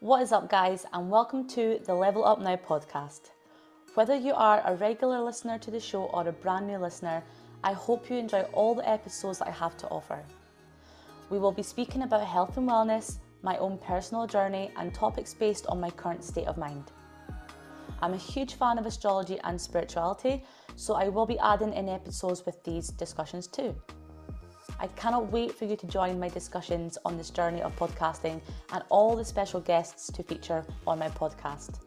What is up, guys, and welcome to the Level Up Now podcast. Whether you are a regular listener to the show or a brand new listener, I hope you enjoy all the episodes that I have to offer. We will be speaking about health and wellness, my own personal journey, and topics based on my current state of mind. I'm a huge fan of astrology and spirituality, so I will be adding in episodes with these discussions too. I cannot wait for you to join my discussions on this journey of podcasting and all the special guests to feature on my podcast.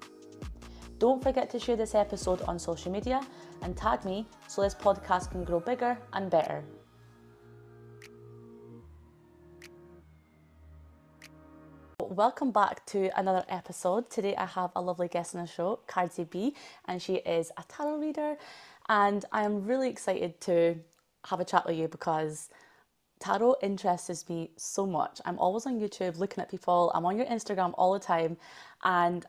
Don't forget to share this episode on social media and tag me so this podcast can grow bigger and better. Welcome back to another episode. Today I have a lovely guest on the show, Cardsy B, and she is a tarot reader. And I am really excited to have a chat with you because tarot interests me so much. I'm always on YouTube looking at people, I'm on your Instagram all the time, and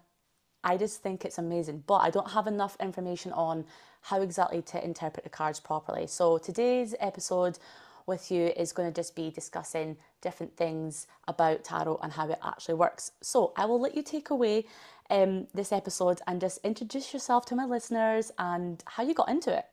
I just think it's amazing. But I don't have enough information on how exactly to interpret the cards properly. So today's episode with you is going to just be discussing different things about tarot and how it actually works. So I will let you take away um, this episode and just introduce yourself to my listeners and how you got into it.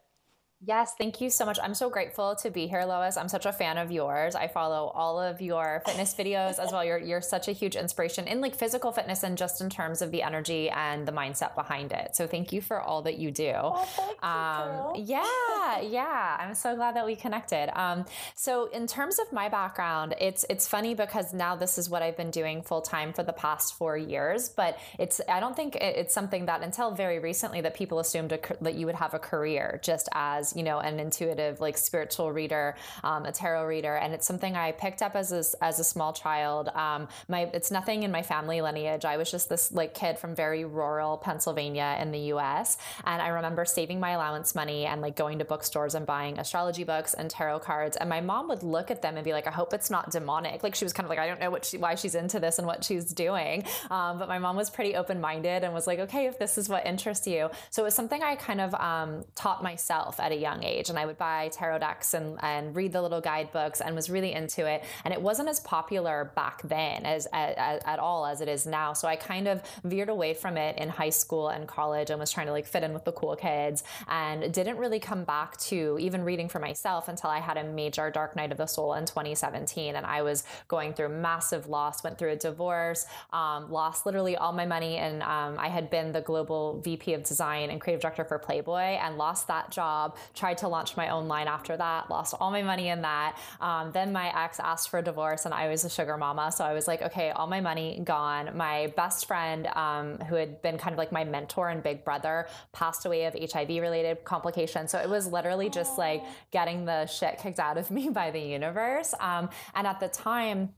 Yes, thank you so much. I'm so grateful to be here, Lois. I'm such a fan of yours. I follow all of your fitness videos as well. You're you're such a huge inspiration in like physical fitness and just in terms of the energy and the mindset behind it. So thank you for all that you do. Oh, um, yeah, yeah. I'm so glad that we connected. Um, so in terms of my background, it's it's funny because now this is what I've been doing full time for the past four years. But it's I don't think it's something that until very recently that people assumed a, that you would have a career just as you know, an intuitive, like spiritual reader, um, a tarot reader. And it's something I picked up as a, as a small child. Um, my, it's nothing in my family lineage. I was just this like kid from very rural Pennsylvania in the US. And I remember saving my allowance money and like going to bookstores and buying astrology books and tarot cards. And my mom would look at them and be like, I hope it's not demonic. Like she was kind of like, I don't know what she, why she's into this and what she's doing. Um, but my mom was pretty open minded and was like, okay, if this is what interests you. So it was something I kind of um, taught myself at a young age. And I would buy tarot decks and, and read the little guidebooks and was really into it. And it wasn't as popular back then as, as, at all as it is now. So I kind of veered away from it in high school and college and was trying to like fit in with the cool kids and didn't really come back to even reading for myself until I had a major dark night of the soul in 2017. And I was going through massive loss, went through a divorce, um, lost literally all my money. And um, I had been the global VP of design and creative director for Playboy and lost that job, tried to launch my own line after that, lost all my money in that. Um, then my ex asked for a divorce and I was a sugar mama. So I was like, okay, all my money gone. My best friend, um, who had been kind of like my mentor and big brother, passed away of HIV related complications. So it was literally just like getting the shit kicked out of me by the universe. Um, and at the time,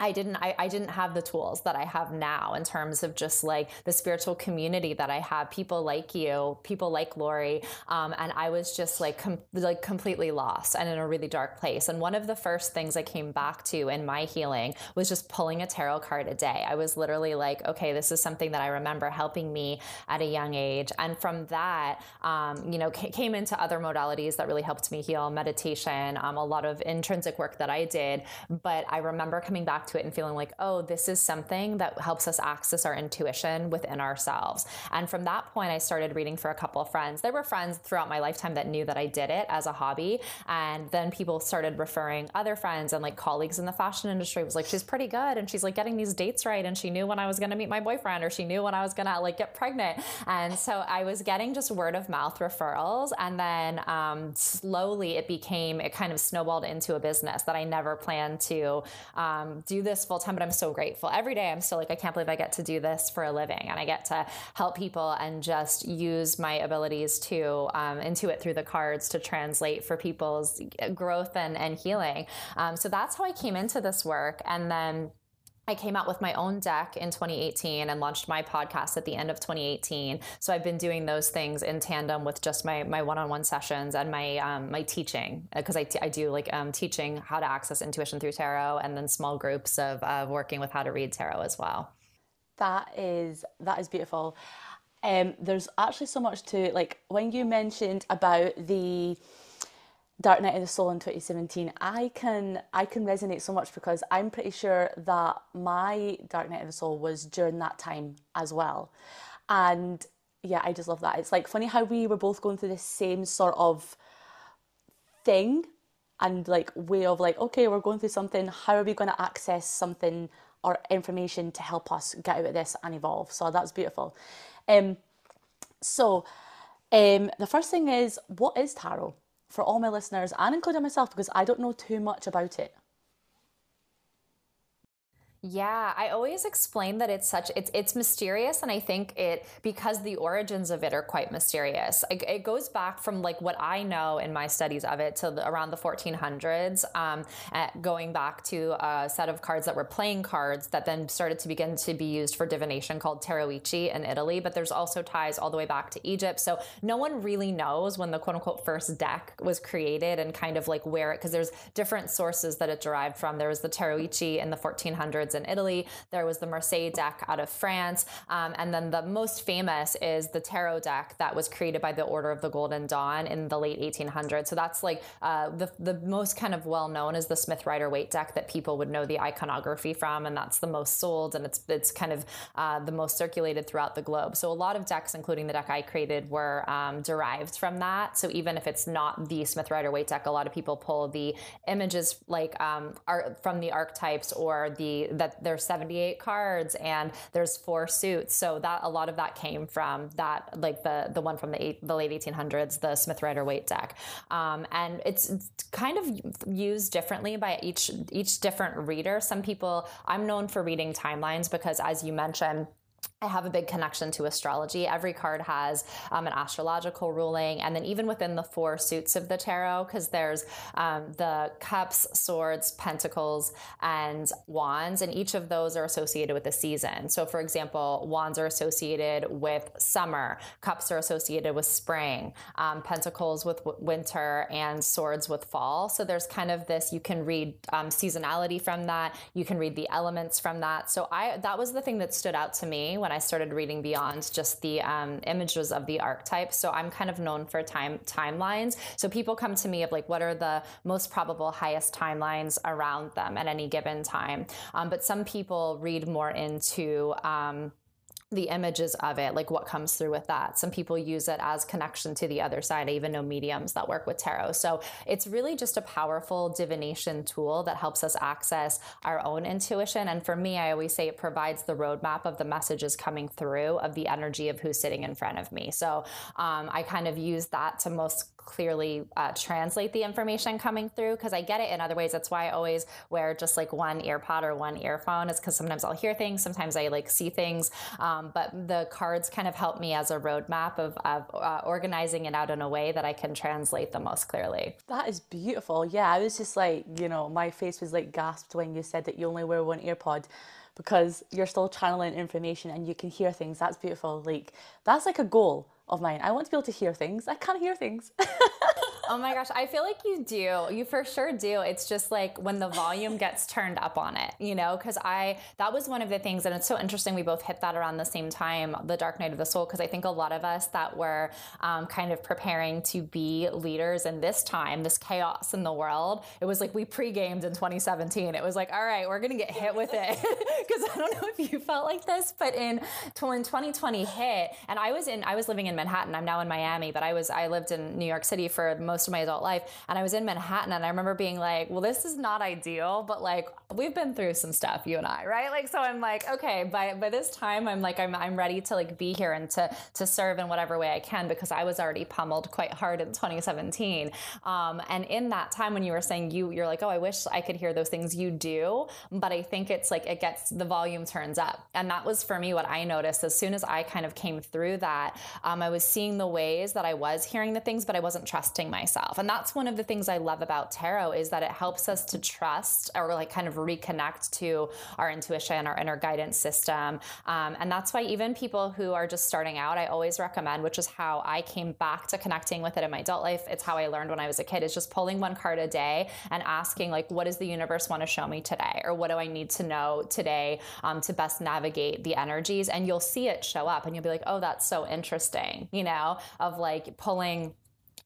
I didn't I, I didn't have the tools that I have now in terms of just like the spiritual community that I have, people like you, people like Lori, um, and I was just like com- like completely lost and in a really dark place. And one of the first things I came back to in my healing was just pulling a tarot card a day. I was literally like, okay, this is something that I remember helping me at a young age, and from that, um, you know, c- came into other modalities that really helped me heal, meditation, um, a lot of intrinsic work that I did. But I remember coming back to it and feeling like, oh, this is something that helps us access our intuition within ourselves. And from that point, I started reading for a couple of friends. There were friends throughout my lifetime that knew that I did it as a hobby. And then people started referring other friends and like colleagues in the fashion industry was like, she's pretty good. And she's like getting these dates right. And she knew when I was going to meet my boyfriend or she knew when I was going to like get pregnant. And so I was getting just word of mouth referrals. And then um, slowly it became, it kind of snowballed into a business that I never planned to um, do this full time, but I'm so grateful. Every day I'm still like, I can't believe I get to do this for a living and I get to help people and just use my abilities to um, intuit through the cards to translate for people's growth and, and healing. Um, so that's how I came into this work. And then I came out with my own deck in 2018 and launched my podcast at the end of 2018. So I've been doing those things in tandem with just my my one-on-one sessions and my um, my teaching because I, t- I do like um, teaching how to access intuition through tarot and then small groups of uh, working with how to read tarot as well. That is that is beautiful. Um, there's actually so much to like when you mentioned about the Dark Night of the Soul in 2017, I can I can resonate so much because I'm pretty sure that my Dark Night of the Soul was during that time as well. And yeah, I just love that. It's like funny how we were both going through the same sort of thing and like way of like, okay, we're going through something, how are we going to access something or information to help us get out of this and evolve? So that's beautiful. Um so um the first thing is what is tarot? For all my listeners and including myself because I don't know too much about it. Yeah, I always explain that it's such it's it's mysterious, and I think it because the origins of it are quite mysterious. It, it goes back from like what I know in my studies of it to the, around the 1400s, um, going back to a set of cards that were playing cards that then started to begin to be used for divination called Tarocchi in Italy. But there's also ties all the way back to Egypt, so no one really knows when the quote unquote first deck was created and kind of like where it because there's different sources that it derived from. There was the Tarocchi in the 1400s in Italy. There was the Marseille deck out of France. Um, and then the most famous is the tarot deck that was created by the Order of the Golden Dawn in the late 1800s. So that's like uh, the, the most kind of well known is the Smith Rider Waite deck that people would know the iconography from. And that's the most sold and it's, it's kind of uh, the most circulated throughout the globe. So a lot of decks, including the deck I created, were um, derived from that. So even if it's not the Smith Rider Waite deck, a lot of people pull the images like um, art from the archetypes or the that there's 78 cards and there's four suits. So that a lot of that came from that, like the the one from the eight, the late 1800s, the Smith Rider Waite deck, um, and it's, it's kind of used differently by each each different reader. Some people I'm known for reading timelines because, as you mentioned I have a big connection to astrology. Every card has um, an astrological ruling, and then even within the four suits of the tarot, because there's um, the cups, swords, pentacles, and wands, and each of those are associated with the season. So, for example, wands are associated with summer, cups are associated with spring, um, pentacles with w- winter, and swords with fall. So, there's kind of this you can read um, seasonality from that, you can read the elements from that. So, I that was the thing that stood out to me when I started reading beyond just the um, images of the archetype. So I'm kind of known for time timelines. So people come to me of like, what are the most probable highest timelines around them at any given time? Um, but some people read more into um, the images of it, like what comes through with that. Some people use it as connection to the other side. I even know mediums that work with tarot. So it's really just a powerful divination tool that helps us access our own intuition. And for me, I always say it provides the roadmap of the messages coming through of the energy of who's sitting in front of me. So um, I kind of use that to most clearly uh, translate the information coming through because I get it in other ways. That's why I always wear just like one earpod or one earphone, is because sometimes I'll hear things, sometimes I like see things. Um, but the cards kind of help me as a roadmap of, of uh, organizing it out in a way that I can translate the most clearly. That is beautiful. Yeah, I was just like, you know, my face was like gasped when you said that you only wear one earpod because you're still channeling information and you can hear things. That's beautiful. Like, that's like a goal of mine. I want to be able to hear things. I can't hear things. oh my gosh, I feel like you do. You for sure do. It's just like when the volume gets turned up on it, you know, because I, that was one of the things, and it's so interesting we both hit that around the same time, the Dark Night of the Soul, because I think a lot of us that were um, kind of preparing to be leaders in this time, this chaos in the world, it was like we pre gamed in 2017. It was like, all right, we're going to get hit with it. Because I don't know if you felt like this, but in when 2020 hit, and I was in, I was living in Manhattan. I'm now in Miami, but I was I lived in New York City for most of my adult life, and I was in Manhattan, and I remember being like, "Well, this is not ideal, but like we've been through some stuff, you and I, right?" Like, so I'm like, okay, by by this time, I'm like, I'm I'm ready to like be here and to to serve in whatever way I can because I was already pummeled quite hard in 2017. Um, and in that time when you were saying you, you're like, oh, I wish I could hear those things. You do, but I think it's like it gets the volume turns up, and that was for me what I noticed as soon as I kind of came through that. Um, I was seeing the ways that I was hearing the things, but I wasn't trusting myself. And that's one of the things I love about tarot is that it helps us to trust or like kind of reconnect to our intuition, our inner guidance system. Um, and that's why even people who are just starting out, I always recommend, which is how I came back to connecting with it in my adult life. It's how I learned when I was a kid, is just pulling one card a day and asking, like, what does the universe want to show me today? Or what do I need to know today um, to best navigate the energies? And you'll see it show up and you'll be like, oh, that's so interesting you know, of like pulling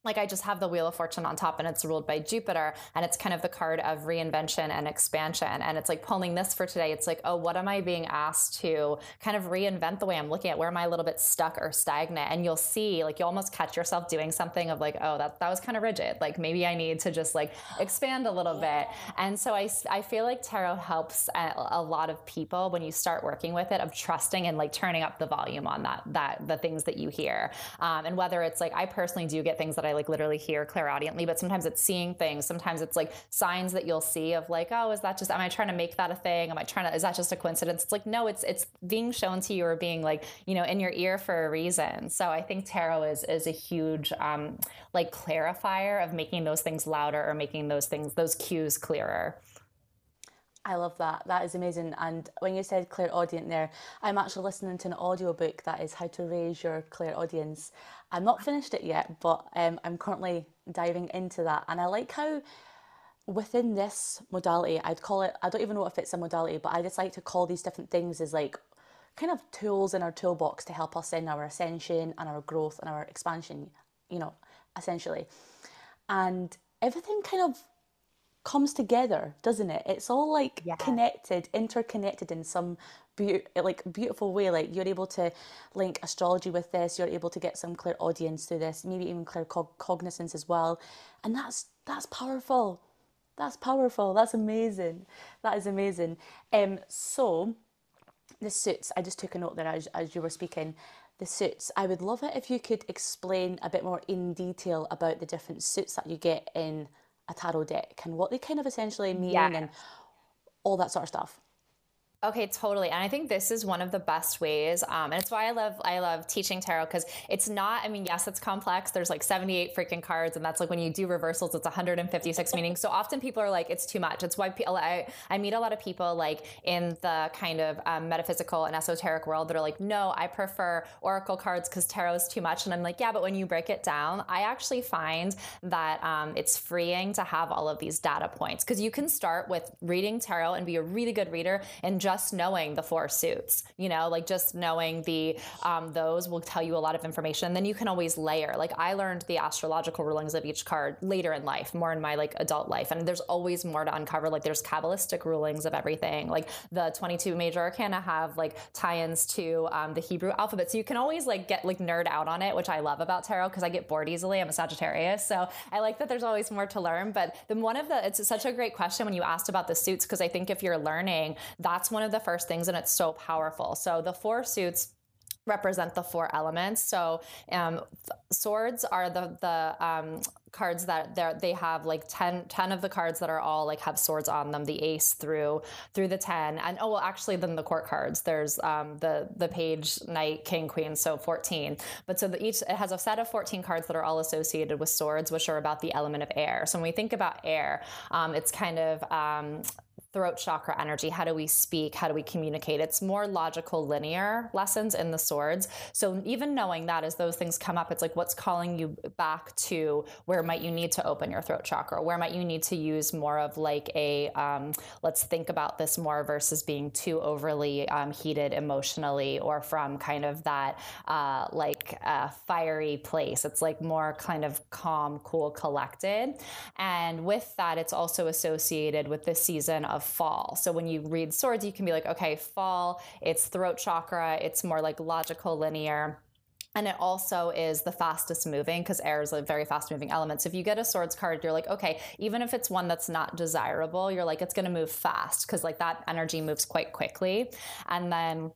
like I just have the Wheel of Fortune on top and it's ruled by Jupiter and it's kind of the card of reinvention and expansion. And it's like pulling this for today. It's like, oh, what am I being asked to kind of reinvent the way I'm looking at? Where am I a little bit stuck or stagnant? And you'll see, like, you almost catch yourself doing something of like, oh, that, that was kind of rigid. Like maybe I need to just like expand a little bit. And so I, I feel like tarot helps a, a lot of people when you start working with it of trusting and like turning up the volume on that, that the things that you hear. Um, and whether it's like, I personally do get things that I like literally hear clairaudiently, but sometimes it's seeing things. Sometimes it's like signs that you'll see of like, oh, is that just, am I trying to make that a thing? Am I trying to, is that just a coincidence? It's like, no, it's, it's being shown to you or being like, you know, in your ear for a reason. So I think tarot is, is a huge, um, like clarifier of making those things louder or making those things, those cues clearer. I love that. That is amazing. And when you said clear clairaudient there, I'm actually listening to an audiobook that is how to raise your clairaudience. I'm not finished it yet, but um, I'm currently diving into that. And I like how within this modality, I'd call it, I don't even know if it's a modality, but I just like to call these different things as like kind of tools in our toolbox to help us in our ascension and our growth and our expansion, you know, essentially. And everything kind of comes together, doesn't it? It's all like yeah. connected, interconnected in some be- like beautiful way. Like you're able to link astrology with this. You're able to get some clairaudience through this, maybe even clear cognizance as well, and that's that's powerful. That's powerful. That's amazing. That is amazing. Um, so the suits. I just took a note there as as you were speaking. The suits. I would love it if you could explain a bit more in detail about the different suits that you get in a tarot deck and what they kind of essentially mean and all that sort of stuff. Okay, totally. And I think this is one of the best ways. Um, and it's why I love I love teaching tarot because it's not. I mean, yes, it's complex. There's like 78 freaking cards, and that's like when you do reversals, it's 156 meanings. So often people are like, it's too much. It's why people, I I meet a lot of people like in the kind of um, metaphysical and esoteric world that are like, no, I prefer oracle cards because tarot is too much. And I'm like, yeah, but when you break it down, I actually find that um, it's freeing to have all of these data points because you can start with reading tarot and be a really good reader and just just knowing the four suits, you know, like just knowing the, um, those will tell you a lot of information. Then you can always layer. Like I learned the astrological rulings of each card later in life, more in my like adult life. And there's always more to uncover. Like there's Kabbalistic rulings of everything. Like the 22 major arcana have like tie-ins to um, the Hebrew alphabet. So you can always like get like nerd out on it, which I love about tarot because I get bored easily. I'm a Sagittarius. So I like that there's always more to learn. But then one of the, it's such a great question when you asked about the suits because I think if you're learning, that's one of the first things and it's so powerful. So the four suits represent the four elements. So um, swords are the the um, cards that they have like 10, 10 of the cards that are all like have swords on them. The ace through through the ten, and oh well, actually then the court cards. There's um, the the page, knight, king, queen, so fourteen. But so the, each it has a set of fourteen cards that are all associated with swords, which are about the element of air. So when we think about air, um, it's kind of um, throat chakra energy. How do we speak? How do we communicate? It's more logical, linear lessons in the swords. So even knowing that as those things come up, it's like what's calling you back to where might you need to open your throat chakra? Where might you need to use more of like a um, let's think about this more versus being too overly um, heated emotionally or from kind of that uh, like uh, fiery place. It's like more kind of calm, cool, collected. And with that, it's also associated with the season of fall. So when you read swords, you can be like, okay, fall, it's throat chakra, it's more like logical, linear. And it also is the fastest moving because air is a very fast moving element. So if you get a swords card, you're like, okay, even if it's one that's not desirable, you're like, it's going to move fast because like that energy moves quite quickly. And then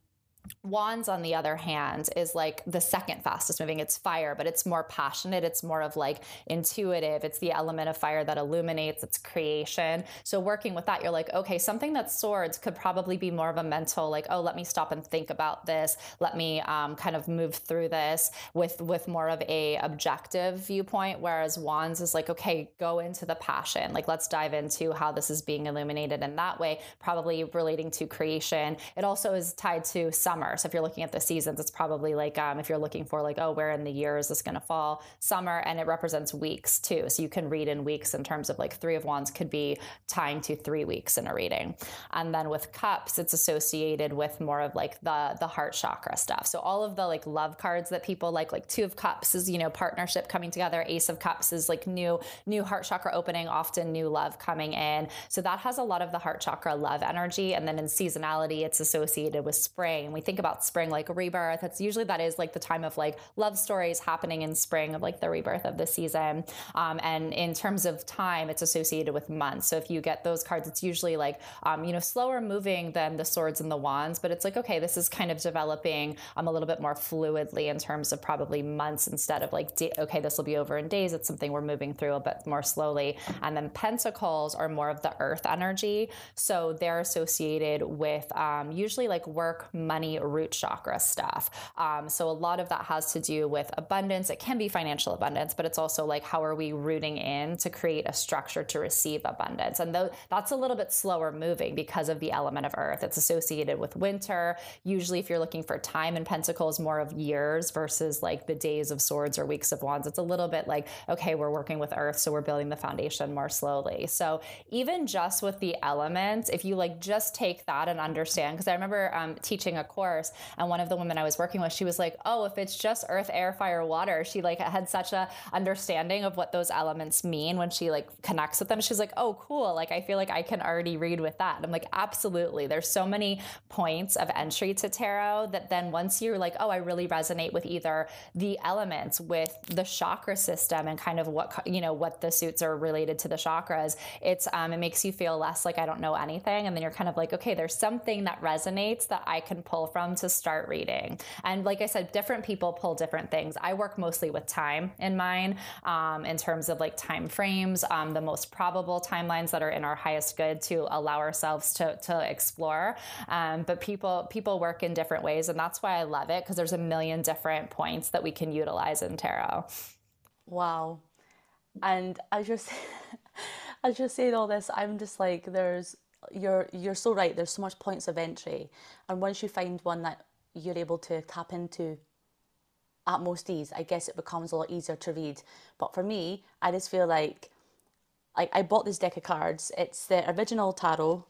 Wands, on the other hand, is like the second fastest moving. It's fire, but it's more passionate. It's more of like intuitive. It's the element of fire that illuminates, it's creation. So, working with that, you're like, okay, something that's swords could probably be more of a mental, like, oh, let me stop and think about this. Let me um, kind of move through this with, with more of a objective viewpoint. Whereas wands is like, okay, go into the passion. Like, let's dive into how this is being illuminated in that way, probably relating to creation. It also is tied to summer. So if you're looking at the seasons, it's probably like um, if you're looking for like, oh, where in the year is this going to fall? Summer, and it represents weeks too. So you can read in weeks in terms of like Three of Wands could be tying to three weeks in a reading. And then with Cups, it's associated with more of like the the heart chakra stuff. So all of the like love cards that people like, like Two of Cups is you know partnership coming together. Ace of Cups is like new new heart chakra opening, often new love coming in. So that has a lot of the heart chakra love energy. And then in seasonality, it's associated with spring. We think about spring like rebirth. It's usually that is like the time of like love stories happening in spring of like the rebirth of the season. Um, and in terms of time, it's associated with months. So if you get those cards, it's usually like, um, you know, slower moving than the swords and the wands, but it's like, okay, this is kind of developing um, a little bit more fluidly in terms of probably months instead of like, okay, this will be over in days. It's something we're moving through a bit more slowly. And then pentacles are more of the earth energy. So they're associated with um, usually like work, money, root chakra stuff. Um, so a lot of that has to do with abundance. It can be financial abundance, but it's also like how are we rooting in to create a structure to receive abundance? And th- that's a little bit slower moving because of the element of earth. It's associated with winter. Usually, if you're looking for time in pentacles, more of years versus like the days of swords or weeks of wands, it's a little bit like, okay, we're working with earth, so we're building the foundation more slowly. So even just with the elements, if you like just take that and understand, because I remember um, teaching a course and one of the women I was working with, she was like, oh, if it's just earth, air, fire, water, she like had such a understanding of what those elements mean when she like connects with them. She's like, oh, cool. Like I feel like I can already read with that. And I'm like, absolutely. There's so many points of entry to tarot that then once you're like, oh, I really resonate with either the elements, with the chakra system, and kind of what you know what the suits are related to the chakras. It's um, it makes you feel less like I don't know anything, and then you're kind of like, okay, there's something that resonates that I can pull from to start reading. And like I said, different people pull different things. I work mostly with time in mind, um, in terms of like time frames, um, the most probable timelines that are in our highest good to allow ourselves to to explore. Um, but people people work in different ways, and that's why I love it because there's a million different points that we can utilize in tarot. Wow. And as you're as you're saying all this, I'm just like, there's you're you're so right. There's so much points of entry, and once you find one that you're able to tap into at most ease, I guess it becomes a lot easier to read. But for me, I just feel like like I bought this deck of cards. It's the original tarot.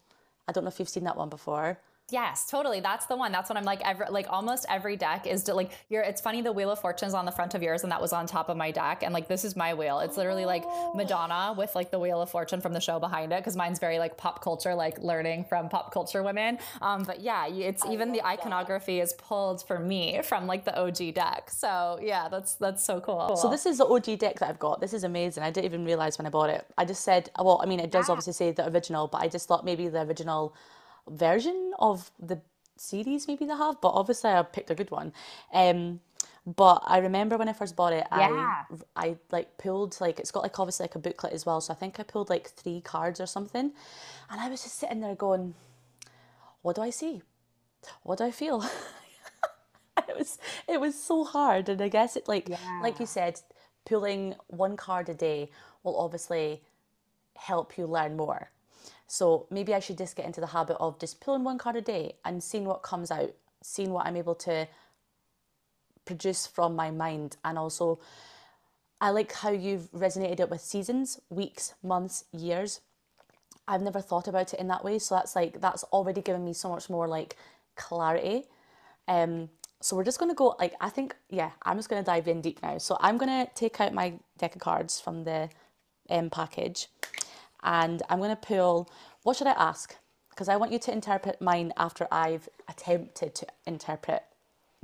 I don't know if you've seen that one before. Yes, totally. That's the one. That's what I'm like. Every like almost every deck is to, like you're. It's funny. The Wheel of Fortune is on the front of yours, and that was on top of my deck. And like this is my wheel. It's literally like Madonna with like the Wheel of Fortune from the show behind it, because mine's very like pop culture, like learning from pop culture women. Um, but yeah, it's I even the iconography that. is pulled for me from like the OG deck. So yeah, that's that's so cool. So this is the OG deck that I've got. This is amazing. I didn't even realize when I bought it. I just said, well, I mean, it does yeah. obviously say the original, but I just thought maybe the original version of the series maybe they have, but obviously I picked a good one. Um, but I remember when I first bought it, yeah. I I like pulled like it's got like obviously like a booklet as well, so I think I pulled like three cards or something, and I was just sitting there going, "What do I see? What do I feel?" it was it was so hard, and I guess it like yeah. like you said, pulling one card a day will obviously help you learn more so maybe I should just get into the habit of just pulling one card a day and seeing what comes out, seeing what I'm able to produce from my mind. And also, I like how you've resonated it with seasons, weeks, months, years. I've never thought about it in that way. So that's like, that's already given me so much more like clarity. Um, so we're just going to go like I think yeah I'm just going to dive in deep now. So I'm going to take out my deck of cards from the um, package and I'm going to pull, what should I ask? Because I want you to interpret mine after I've attempted to interpret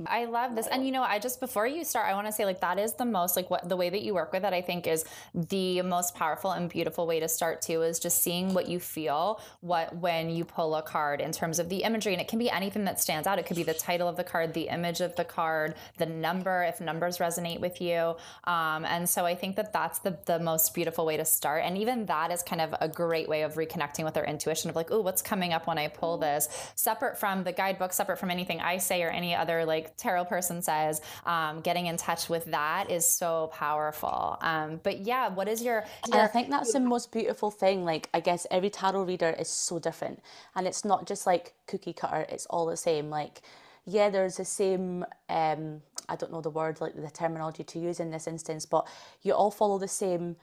I love this. And you know, I just before you start, I want to say like that is the most like what the way that you work with it, I think is the most powerful and beautiful way to start too is just seeing what you feel what when you pull a card in terms of the imagery. And it can be anything that stands out. It could be the title of the card, the image of the card, the number, if numbers resonate with you. Um, and so I think that that's the the most beautiful way to start. And even that is kind of a great way of reconnecting with our intuition of like, oh, what's coming up when I pull this? Separate from the guidebook, separate from anything I say or any other like like tarot person says, um, getting in touch with that is so powerful. Um, but yeah, what is your, your? And I think that's the most beautiful thing. Like, I guess every tarot reader is so different, and it's not just like cookie cutter. It's all the same. Like, yeah, there's the same. Um, I don't know the word like the terminology to use in this instance, but you all follow the same.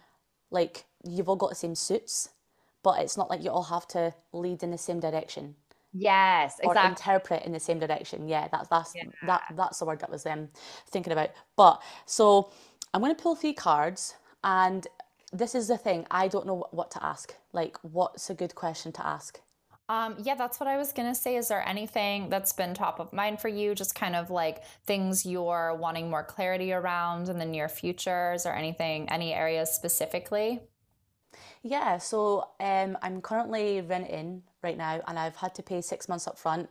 Like you've all got the same suits, but it's not like you all have to lead in the same direction Yes, exactly. or interpret in the same direction. Yeah, that's that's that that's the word that was um thinking about. But so I'm going to pull three cards, and this is the thing. I don't know what, to ask. Like, what's a good question to ask? Um, yeah, that's what I was gonna say. Is there anything that's been top of mind for you? Just kind of like things you're wanting more clarity around in the near future? Is there anything, any areas specifically? Yeah, so um, I'm currently renting right now, and I've had to pay six months up front,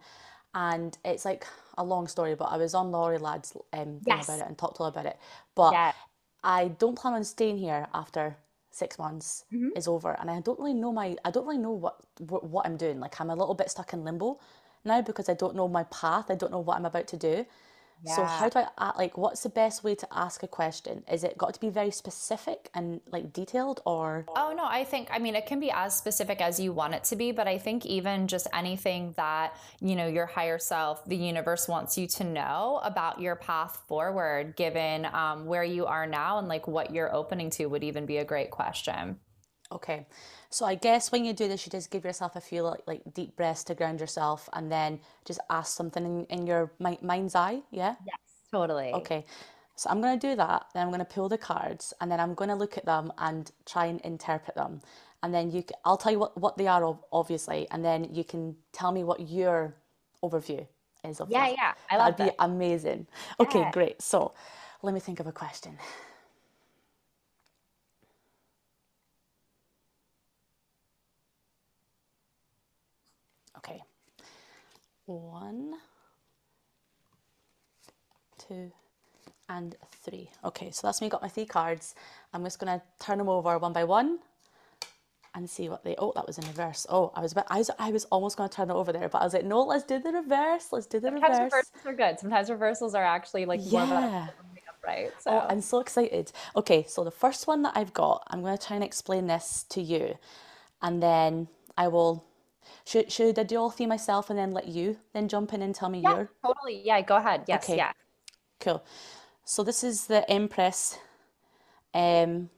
and it's like a long story, but I was on Lori Ladd's um, thing about it and talked to her about it. But Yeah. I don't plan on staying here after six months hmm is over, and I don't really know my I don't really know what what, what I'm doing. Like I'm a little bit stuck in limbo now because I don't know my path. I don't know what I'm about to do. So Yeah. how do I a- like what's the best way to ask a question? Is it got to be very specific and like detailed or Oh, no, I think, I mean, it can be as specific as you want it to be, but I think even just anything that, you know, your higher self, the universe wants you to know about your path forward, given um, where you are now and like what you're opening to, would even be a great question. Okay. So I guess when you do this, you just give yourself a few like, like deep breaths to ground yourself and then just ask something in, in your mi mind's eye. Yeah? Yes, totally. Okay. So I'm going to do that. Then I'm going to pull the cards and then I'm going to look at them and try and interpret them. And then you, c- I'll tell you what, what they are, ob- obviously, and then you can tell me what your overview is of Yeah, them. yeah. I love That'd be that. amazing. Okay, Yeah. great. So let me think of a question. Okay. One, two, and three. Okay, so that's me got my three cards. I'm just gonna turn them over one by one and see what they. Oh, that was in reverse. Oh, I was about, I was I was almost gonna turn it over there, but I was like, no, let's do the reverse. Let's do the reverse. Sometimes reverse. reversals are good. Sometimes reversals are actually like more Yeah. than the upright. Oh, I'm so excited. Okay, so the first one that I've got, I'm gonna try and explain this to you, and then I will. Should should I do all three myself and then let you then jump in and tell me yeah, your? totally. Yeah, go ahead. Yes, Okay, yeah. cool. So this is the Empress, um,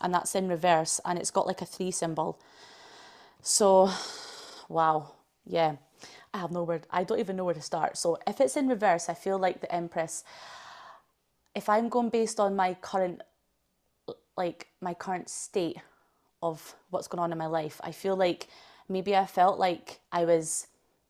and that's in reverse, and it's got like a three symbol. So, wow, yeah, I have no word. I don't even know where to start. So if it's in reverse, I feel like the Empress. If I'm going based on my current, like my current state of what's going on in my life, I feel like maybe I felt like I was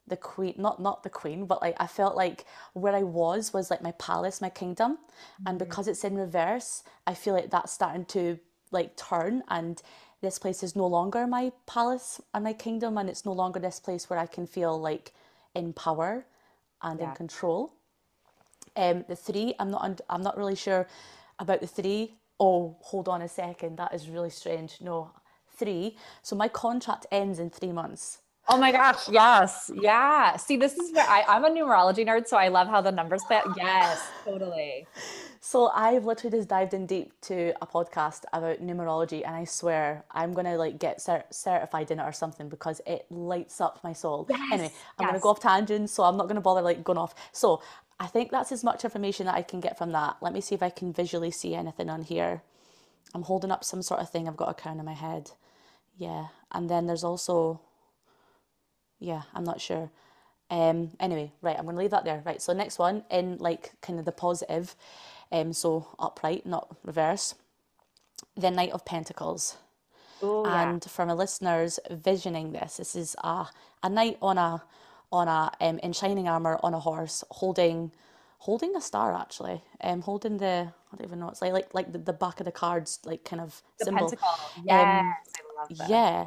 the queen not not the queen but like i felt like where i was was like my palace my kingdom. And because it's in reverse i feel like that's starting to like turn and this place is no longer my palace and my kingdom and it's no longer this place where i can feel like in power and in control. Um the three i'm not und- i'm not really sure about the three. Oh, hold on a second. That is really strange. No three so my contract ends in three months Oh my gosh, yes. Yeah. See, this is where I, I'm a numerology nerd, so I love how the numbers play. Yes, totally. So I've literally just dived in deep to a podcast about numerology, and I swear I'm gonna like get cer- certified in it or something because it lights up my soul. Yes, Anyway, I'm gonna go off tangents, so I'm not gonna bother like going off. So I think that's as much information that I can get from that. Let me see if I can visually see anything on here. I'm holding up some sort of thing. I've got a crown in my head. Yeah, and then there's also yeah, I'm not sure. Um, anyway, right, I'm gonna leave that there. Right, so next one in like kind of the positive, um, so upright, not reverse. The Knight of Pentacles. Oh, yeah. And for my listeners visioning this, this is a a knight on a on a um, in shining armor on a horse, holding holding a star actually, um, holding the I don't even know it's like like like the, the back of the cards like kind of The symbol. pentacle. Yes, I love that. Yeah.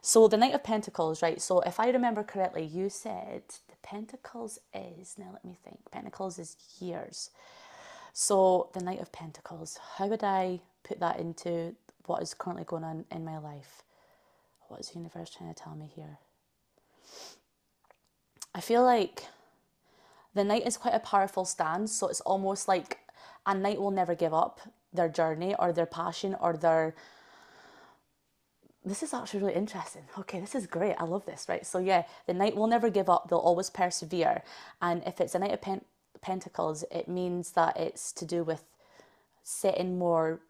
So the Knight of Pentacles, right? So if I remember correctly, you said the Pentacles is, now let me think, Pentacles is years. So the Knight of Pentacles, how would I put that into what is currently going on in my life? What is the universe trying to tell me here? I feel like the knight is quite a powerful stance, so it's almost like a knight will never give up their journey or their passion or their this is actually really interesting. Okay, this is great. I love this, right? So, yeah, the knight will never give up, they'll always persevere. And if it's a knight of pen- pentacles, it means that it's to do with setting more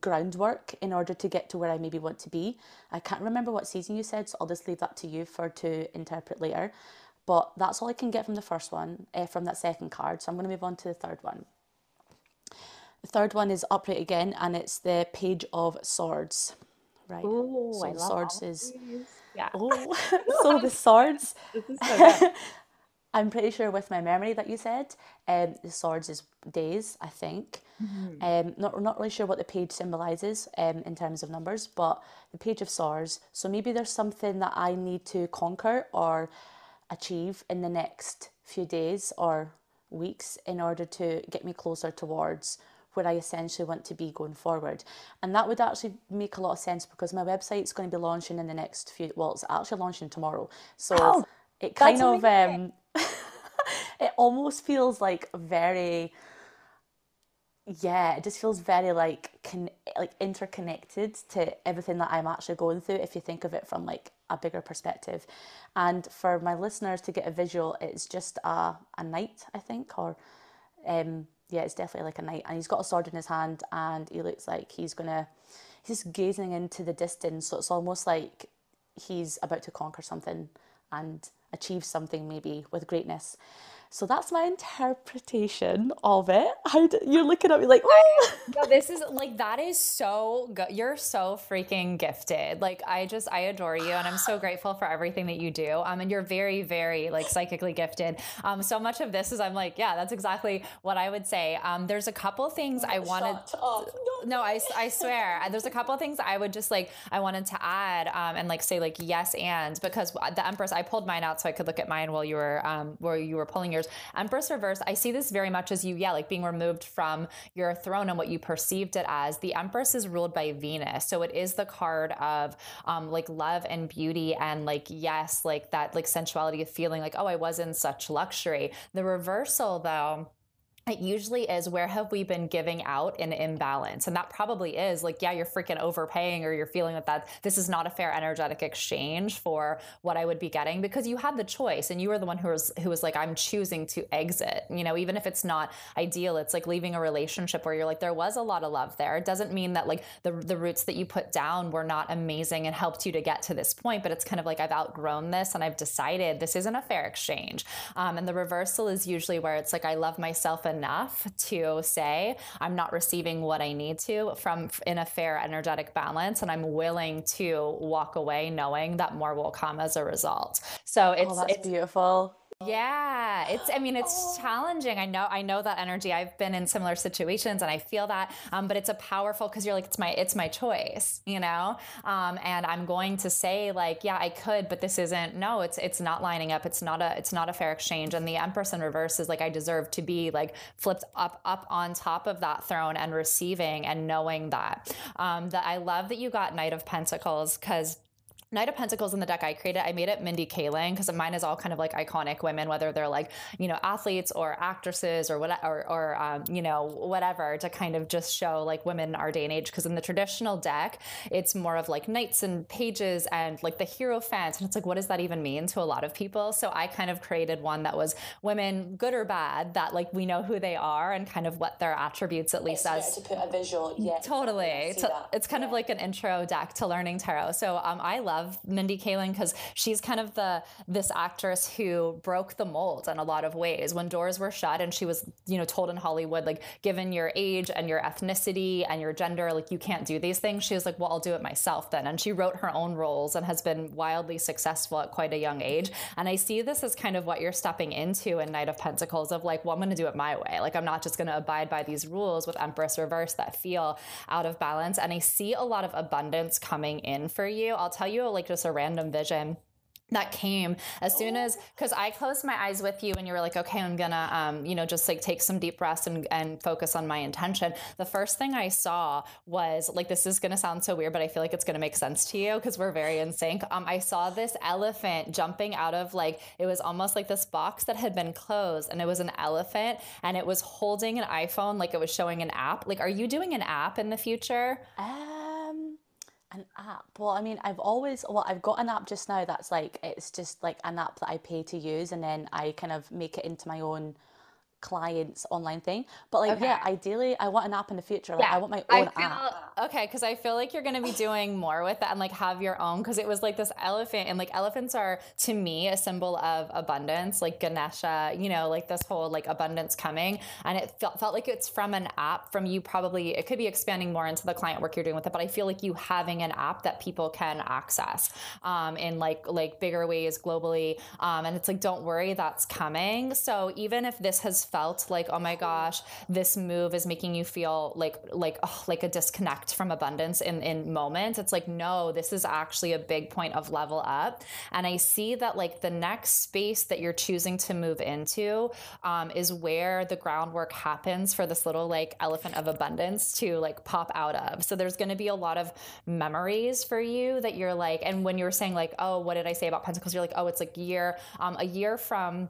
groundwork in order to get to where I maybe want to be. I can't remember what season you said, so I'll just leave that to you for to interpret later. But that's all I can get from the first one, uh, from that second card. So I'm going to move on to the third one. The third one is upright again, and it's the Page of Swords. Right. Ooh, so I love swords is yeah. oh, so the swords. so I'm pretty sure with my memory that you said, um, the swords is days. I think. Mm-hmm. Um, not not really sure what the page symbolizes um, in terms of numbers, but the page of swords. So maybe there's something that I need to conquer or achieve in the next few days or weeks in order to get me closer towards where I essentially want to be going forward. And that would actually make a lot of sense because my website's going to be launching in the next few well, it's actually launching tomorrow. So Oh, it kind of um it almost feels like very yeah, it just feels very like con- like interconnected to everything that I'm actually going through if you think of it from like a bigger perspective. And for my listeners to get a visual, it's just a a knight, I think, or um yeah, it's definitely like a knight, and he's got a sword in his hand, and he looks like he's gonna he's just gazing into the distance. So it's almost like he's about to conquer something and achieve something maybe with greatness. So that's my interpretation of it. How do, you're looking at me like, oh, No, this is like that is so good. You're so freaking gifted. Like I just I adore you and I'm so grateful for everything that you do. Um and you're very very like psychically gifted. Um so much of this is I'm like, yeah, that's exactly what I would say. Um there's a couple things I wanted shut. No. no, I, I swear. There's a couple things I would just like, I wanted to add um, and like say like yes and because the Empress, I pulled mine out so I could look at mine while you were um, while you were pulling yours. Empress reverse, I see this very much as you, yeah, like being removed from your throne and what you perceived it as. The Empress is ruled by Venus, so it is the card of um, like love and beauty and like yes, like that like sensuality of feeling like oh I was in such luxury. The reversal though it usually is where have we been giving out an imbalance? And that probably is like yeah you're freaking overpaying or you're feeling that that this is not a fair energetic exchange for what i would be getting because you had the choice and you were the one who was who was like i'm choosing to exit. You know even if it's not ideal it's like leaving a relationship where you're like there was a lot of love there. It doesn't mean that like the the roots that you put down were not amazing and helped you to get to this point but it's kind of like i've outgrown this and i've decided this isn't a fair exchange. Um, and the reversal is usually where it's like i love myself enough to say i'm not receiving what i need to from in a fair energetic balance and i'm willing to walk away knowing that more will come as a result so oh, it's oh, that's it's beautiful. Yeah, it's. I mean, it's challenging. I know. I know that energy. I've been in similar situations, and I feel that. Um, but it's a powerful because you're like, it's my, it's my choice, you know. Um, and I'm going to say like, yeah, I could, but this isn't. No, it's it's not lining up. It's not a it's not a fair exchange. And the Empress in reverse is like, I deserve to be like flipped up up on top of that throne and receiving and knowing that. Um, that I love that you got Knight of Pentacles because Knight of Pentacles in the deck I created, I made it Mindy Kaling because mine is all kind of like iconic women, whether they're like, you know, athletes or actresses or what, or, or um, you know, whatever to kind of just show like women in our day and age. Because in the traditional deck, it's more of like knights and pages and like the hierophants, And it's like, what does that even mean to a lot of people? So I kind of created one that was women, good or bad, that like we know who they are and kind of what their attributes at least as to put a visual, yeah, Totally. To- it's kind of like an intro deck to learning tarot. So um, I love Mindy Kaling because she's kind of the this actress who broke the mold in a lot of ways. When doors were shut and she was, you know, told in Hollywood, like, given your age and your ethnicity and your gender, like you can't do these things. She was like, well, I'll do it myself then. And she wrote her own roles and has been wildly successful at quite a young age. And I see this as kind of what you're stepping into in Knight of Pentacles of like, well, I'm to do it my way. Like, I'm not just to abide by these rules with Empress Reverse that feel out of balance. And I see a lot of abundance coming in for you. I'll tell you like just a random vision that came as soon as because i closed my eyes with you and you were like okay i'm gonna um, you know just like take some deep breaths and, and focus on my intention. The first thing i saw was like this is gonna sound so weird but i feel like it's gonna make sense to you because we're very in sync. Um, i saw this elephant jumping out of like it was almost like this box that had been closed and it was an elephant and it was holding an iphone like it was showing an app. Like are you doing an app in the future? Um, An app. Well, I mean, I've always, well, I've got an app just now that's like, it's just like an app that I pay to use and then I kind of make it into my own clients online thing. But like, yeah, ideally, I want an app in the future. Like, I want my I own app. feel okay because I feel like you're gonna be doing more with that and like have your own because it was like this elephant and like elephants are to me a symbol of abundance, like Ganesha, you know, like this whole like abundance coming, and it felt felt like it's from an app from you probably it could be expanding more into the client work you're doing with it, but I feel like you having an app that people can access um, in like like bigger ways globally, um, and it's like don't worry, that's coming. So even if this has felt like oh my gosh, this move is making you feel like like oh, like a disconnect from abundance in in moments, it's like no, this is actually a big point of level up, and I see that like the next space that you're choosing to move into um, is where the groundwork happens for this little like elephant of abundance to like pop out of. So there's going to be a lot of memories for you that you're like, and when you're saying like, oh, what did I say about Pentacles? You're like, oh, it's like year, um, a year from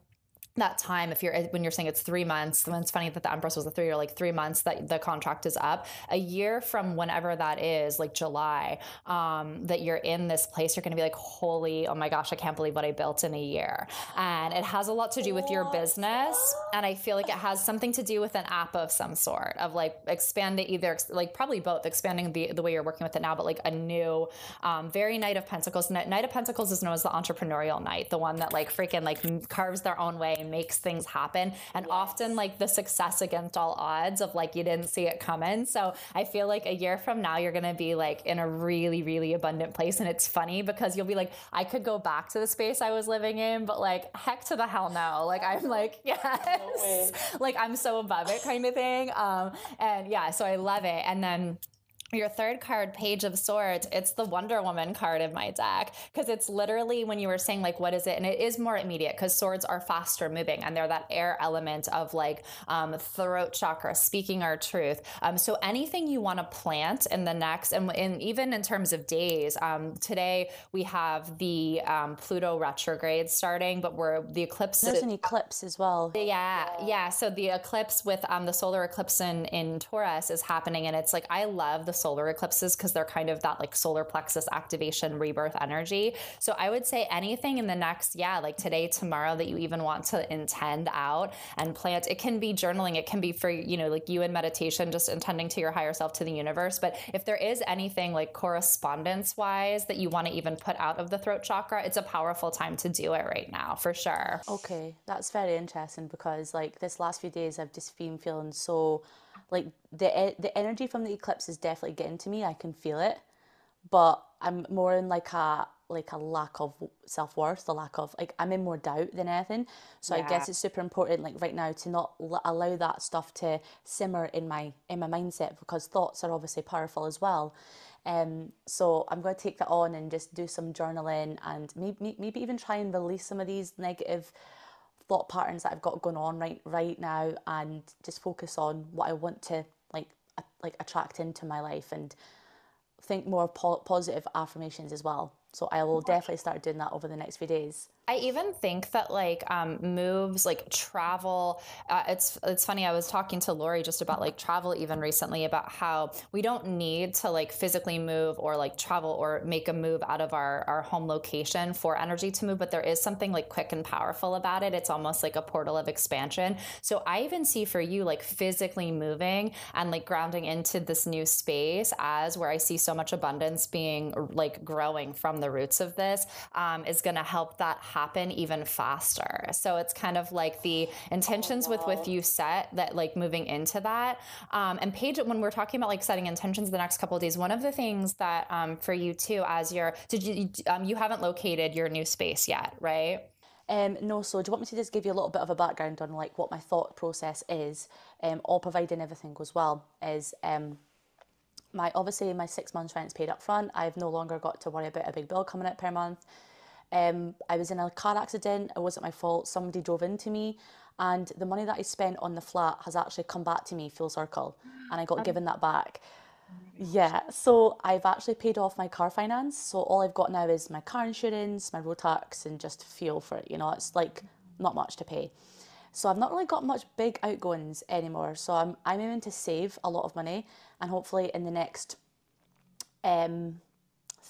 that time if you're when you're saying it's three months then it's funny that the empress was a three or like three months that the contract is up. A year from whenever that is like july um, that you're in this place you're going to be like holy oh my gosh i can't believe what i built in a year. And it has a lot to do with your business and i feel like it has something to do with an app of some sort of like expanding either like probably both expanding the, the way you're working with it now but like a new um, very knight of pentacles. Knight Knight of pentacles is known as the entrepreneurial knight the one that like freaking like carves their own way and makes things happen. And often like the success against all odds of like you didn't see it coming. So i feel like a year from now you're gonna be like in a really really abundant place. And it's funny because you'll be like i could go back to the space i was living in but like heck to the hell no. Like i'm like yes. Like i'm so above it kind of thing. Um and yeah so i love it. And then your third card, Page of Swords, it's the Wonder Woman card in my deck because it's literally when you were saying, like, what is it? And it is more immediate because swords are faster moving and they're that air element of like um, throat chakra, speaking our truth. Um, so anything you want to plant in the next, and, and even in terms of days, um, today we have the um, Pluto retrograde starting, but we're the eclipse. There's an eclipse as well. Yeah, yeah. So the eclipse with um the solar eclipse in in Taurus is happening, and it's like I love the solar eclipses because they're kind of that like solar plexus activation rebirth energy. So I would say anything in the next yeah like today tomorrow that you even want to intend out and plant. It can be journaling. It can be for you know like you in meditation, just intending to your higher self to the universe. But if there is anything like correspondence wise that you want to even put out of the throat chakra, it's a powerful time to do it right now for sure. Okay, that's very interesting because like this last few days I've just been feeling so like the the energy from the eclipse is definitely getting to me. I can feel it, but I'm more in like a like a lack of self worth, the lack of like I'm in more doubt than anything. So I guess it's super important like right now to not l- allow that stuff to simmer in my in my mindset because thoughts are obviously powerful as well. Um, so I'm going to take that on and just do some journaling and maybe maybe even try and release some of these negative thought patterns that I've got going on right right now and just focus on what I want to like a, like attract into my life and think more po- positive affirmations as well. So I will definitely start doing that over the next few days. I even think that like um, moves like travel. Uh, it's it's funny. I was talking to Lori just about like travel even recently about how we don't need to like physically move or like travel or make a move out of our our home location for energy to move, but there is something like quick and powerful about it. It's almost like a portal of expansion. So I even see for you like physically moving and like grounding into this new space as where I see so much abundance being like growing from the roots of this um, is going to help that happen even faster. So it's kind of like the intentions with with you set that like moving into that. Um, and Paige, when we're talking about like setting intentions the next couple of days, one of the things that um, for you too, as you're did you um, you haven't located your new space yet, right? Um, no, so do you want me to just give you a little bit of a background on like what my thought process is, um, all providing everything goes well, is um, my obviously my six months rent's paid up front. I've no longer got to worry about a big bill coming out per month. Um, I was in a car accident. It wasn't my fault. Somebody drove into me, and the money that I spent on the flat has actually come back to me full circle, and I got given that back. Yeah, so I've actually paid off my car finance. So all I've got now is my car insurance, my road tax, and just fuel for it. You know, it's like not much to pay. So I've not really got much big outgoings anymore. So I'm I'm aiming to save a lot of money, and hopefully in the next um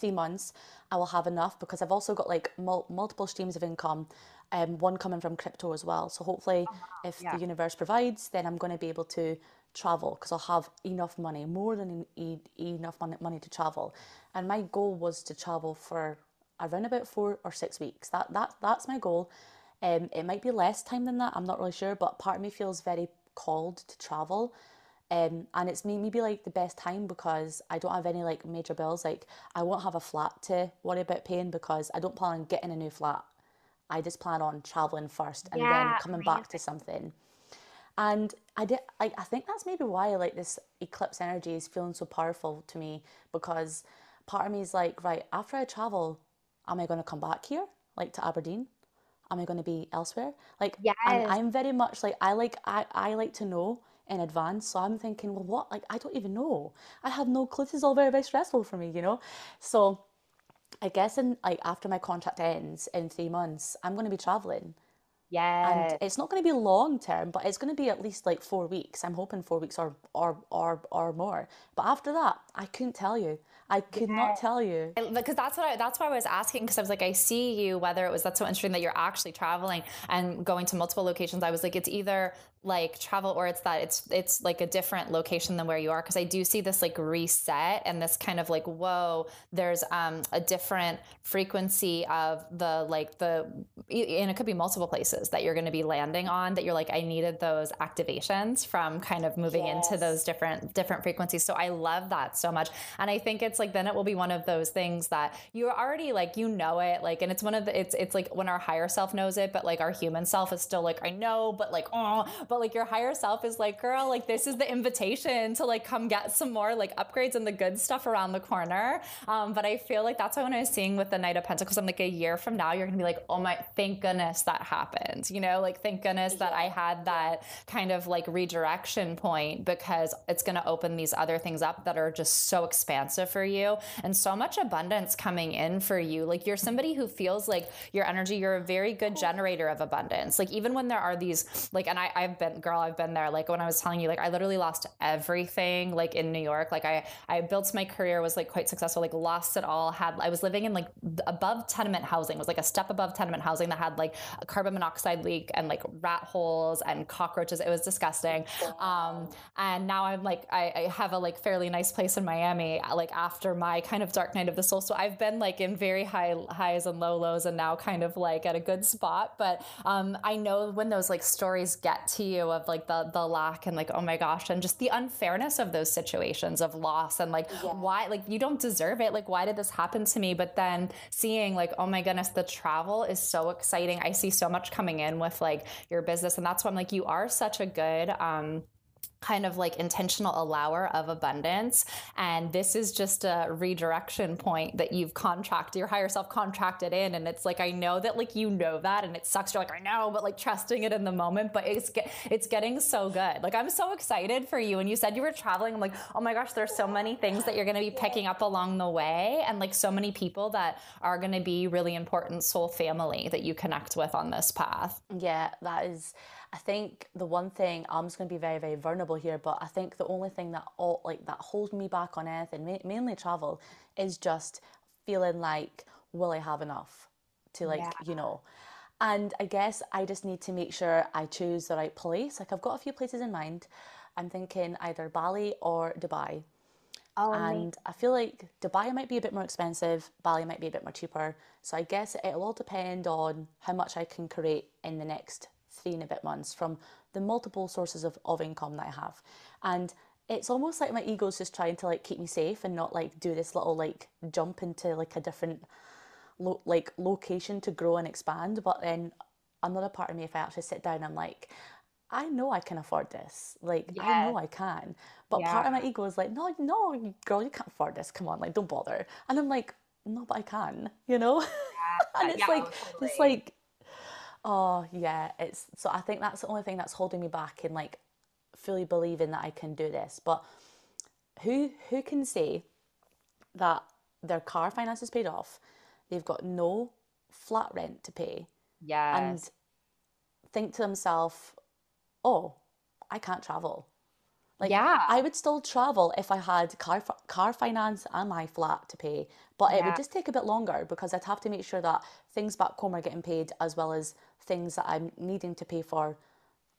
three months, I will have enough because I've also got like mul- multiple streams of income, um, one coming from crypto as well. So hopefully, oh, if yeah. the universe provides, then I'm going to be able to travel because I'll have enough money, more than e- enough money, money to travel. And my goal was to travel for around about four or six weeks. That that that's my goal. Um, it might be less time than that. I'm not really sure, but part of me feels very called to travel. Um, and it's maybe like the best time because I don't have any like major bills. Like I won't have a flat to worry about paying because I don't plan on getting a new flat. I just plan on traveling first and yeah, then coming amazing. back to something. And I did I, I think that's maybe why like this eclipse energy is feeling so powerful to me because part of me is like, right, after I travel, am I gonna come back here? Like to Aberdeen? Am I gonna be elsewhere? Like yes. I'm very much like I like I, I like to know in advance. So I'm thinking, well, what? Like, I don't even know. I have no clue. This is all very, very stressful for me, you know? So I guess in like after my contract ends in three months, I'm going to be traveling. Yeah. And it's not going to be long term, but it's going to be at least like four weeks. I'm hoping four weeks or or or, or more. But after that, I couldn't tell you. I could yeah. not tell you because that's what I, that's why I was asking because I was like I see you whether it was that's so interesting that you're actually traveling and going to multiple locations. I was like it's either like travel or it's that it's it's like a different location than where you are. Because I do see this like reset and this kind of like whoa there's um a different frequency of the like the and it could be multiple places that you're going to be landing on that you're like I needed those activations from kind of moving yes. into those different different frequencies. So I love that so much. And I think it's like then it will be one of those things that you're already like you know it like and it's one of the it's it's like when our higher self knows it but like our human self is still like I know but like oh but like your higher self is like, girl, like this is the invitation to like come get some more like upgrades and the good stuff around the corner. Um, but I feel like that's why when I was seeing with the Knight of Pentacles, I'm like a year from now, you're gonna be like, oh my, thank goodness that happened. You know, like thank goodness that I had that kind of like redirection point because it's gonna open these other things up that are just so expansive for you and so much abundance coming in for you. Like you're somebody who feels like your energy, you're a very good generator of abundance. Like even when there are these like, and I, I've been girl i've been there. Like when i was telling you like i literally lost everything like in new york. Like i i built my career was like quite successful like lost it all had i was living in like above tenement housing. It was like a step above tenement housing that had like a carbon monoxide leak and like rat holes and cockroaches. It was disgusting. Um and now i'm like I, I have a like fairly nice place in miami like after my kind of dark night of the soul. So i've been like in very high highs and low lows and now kind of like at a good spot. But um i know when those like stories get to you of like the the lack and like oh my gosh and just the unfairness of those situations of loss and like yeah. why like you don't deserve it. Like why did this happen to me? But then seeing like oh my goodness the travel is so exciting. I see so much coming in with like your business. And that's why i'm like you are such a good um kind of like intentional allower of abundance. And this is just a redirection point that you've contracted your higher self contracted in. And it's like i know that like you know that and it sucks. You're like i know but like trusting it in the moment. But it's it's getting so good. Like i'm so excited for you. And you said you were traveling. I'm like oh my gosh there's so many things that you're going to be picking up along the way. And like so many people that are going to be really important soul family that you connect with on this path. Yeah that is I think the one thing I'm just going to be very very vulnerable here, but I think the only thing that all like that holds me back on anything, mainly travel, is just feeling like will I have enough to like yeah. you know. And I guess I just need to make sure I choose the right place. Like I've got a few places in mind. I'm thinking either Bali or Dubai. Oh, and I feel like Dubai might be a bit more expensive, Bali might be a bit more cheaper. So I guess it'll all depend on how much I can create in the next three and a bit months from the multiple sources of, of income that I have. And it's almost like my ego's just trying to like keep me safe and not like do this little like jump into like a different lo- like location to grow and expand. But then another part of me, if I actually sit down, I'm like, I know I can afford this. Like yeah. I know I can. But yeah. part of my ego is like, no, no, girl, you can't afford this. Come on, like don't bother. And I'm like, no, but I can. You know. Yeah. and it's like totally. it's like Oh yeah, it's so I think that's the only thing that's holding me back in like fully believing that I can do this. But who who can say that their car finance is paid off, they've got no flat rent to pay, yeah, and think to themselves, "Oh, I can't travel." Like, Yeah. I would still travel if I had car car finance and my flat to pay, but it would just take a bit longer because I'd have to make sure that things back home are getting paid as well as things that I'm needing to pay for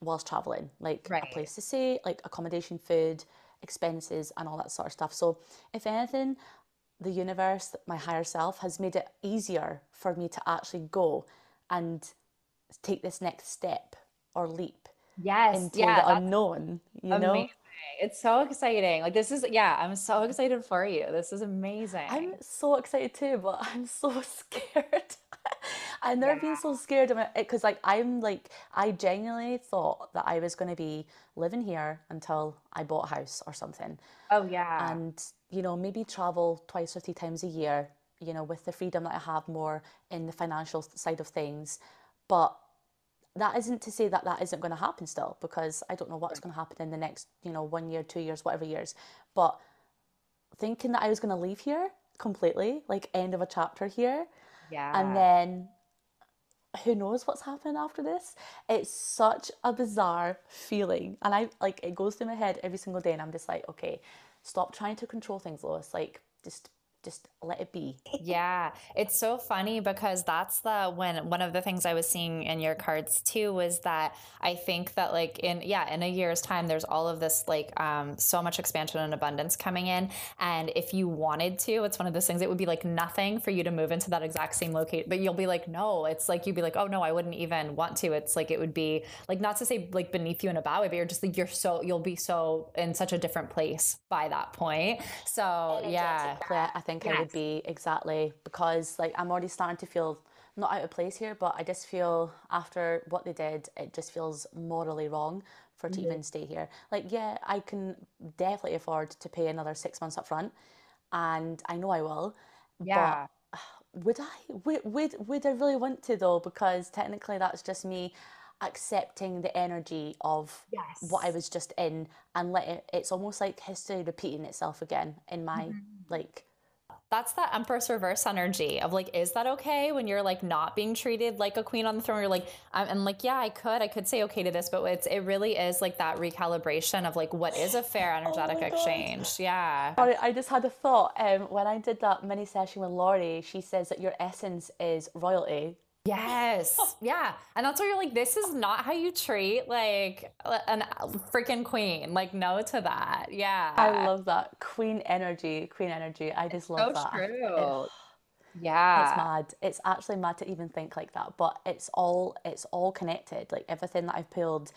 whilst traveling, like a place to stay, like accommodation, food, expenses, and all that sort of stuff. So, if anything, the universe, my higher self, has made it easier for me to actually go and take this next step or leap Yes. into Yeah. the unknown, you know? It's so exciting. Like this is yeah, I'm so excited for you. This is amazing. I'm so excited too, but I'm so scared. I've never been so scared of it eh, because, like, I'm like, I genuinely thought that I was going to be living here until I bought a house or something. Oh yeah. and you know maybe travel twice or three times a year you know with the freedom that i have more in the financial side of things but that isn't to say that that isn't going to happen still because i don't know what's going to happen in the next you know one year two years whatever years but thinking that i was going to leave here completely like end of a chapter here yeah. and then who knows what's happening after this. It's such a bizarre feeling and i like it goes through my head every single day and i'm just like okay stop trying to control things lois. Like just just let it be Yeah, it's so funny because that's the when one of the things I was seeing in your cards too was that I think that like in yeah, in a year's time there's all of this like um so much expansion and abundance coming in and if you wanted to, it's one of those things it would be like nothing for you to move into that exact same location, but you'll be like no, it's like you'd be like oh no, I wouldn't even want to. It's like it would be like not to say like beneath you in a bad way, but you're just like you're so you'll be so in such a different place by that point. So, yeah. Exactly, Think I would be exactly because like I'm already starting to feel not out of place here, but I just feel after what they did, it just feels morally wrong for to even stay here. Like, yeah, I can definitely afford to pay another six months up front, and I know I will. Yeah. But would I? Would, would would I really want to though? Because technically, that's just me accepting the energy of what I was just in and let it. It's almost like history repeating itself again in my Mm-hmm. like That's that Empress reverse energy of like, is that okay when you're like not being treated like a queen on the throne? You're like, I'm, and like, yeah, I could, I could say okay to this, but it's it really is like that recalibration of like, what is a fair energetic Oh my God. exchange? Yeah. Sorry, I just had a thought. Um, when I did that mini session with Lori, she says that your essence is royalty. Yes. Yeah. And that's where you're like, this is not how you treat like a- an freaking queen. Like, no to that. Yeah. I love that queen energy. Queen energy. I just love so that. true. It- yeah. it's mad. It's actually mad to even think like that, but it's all it's all connected. Like everything that I've pulled.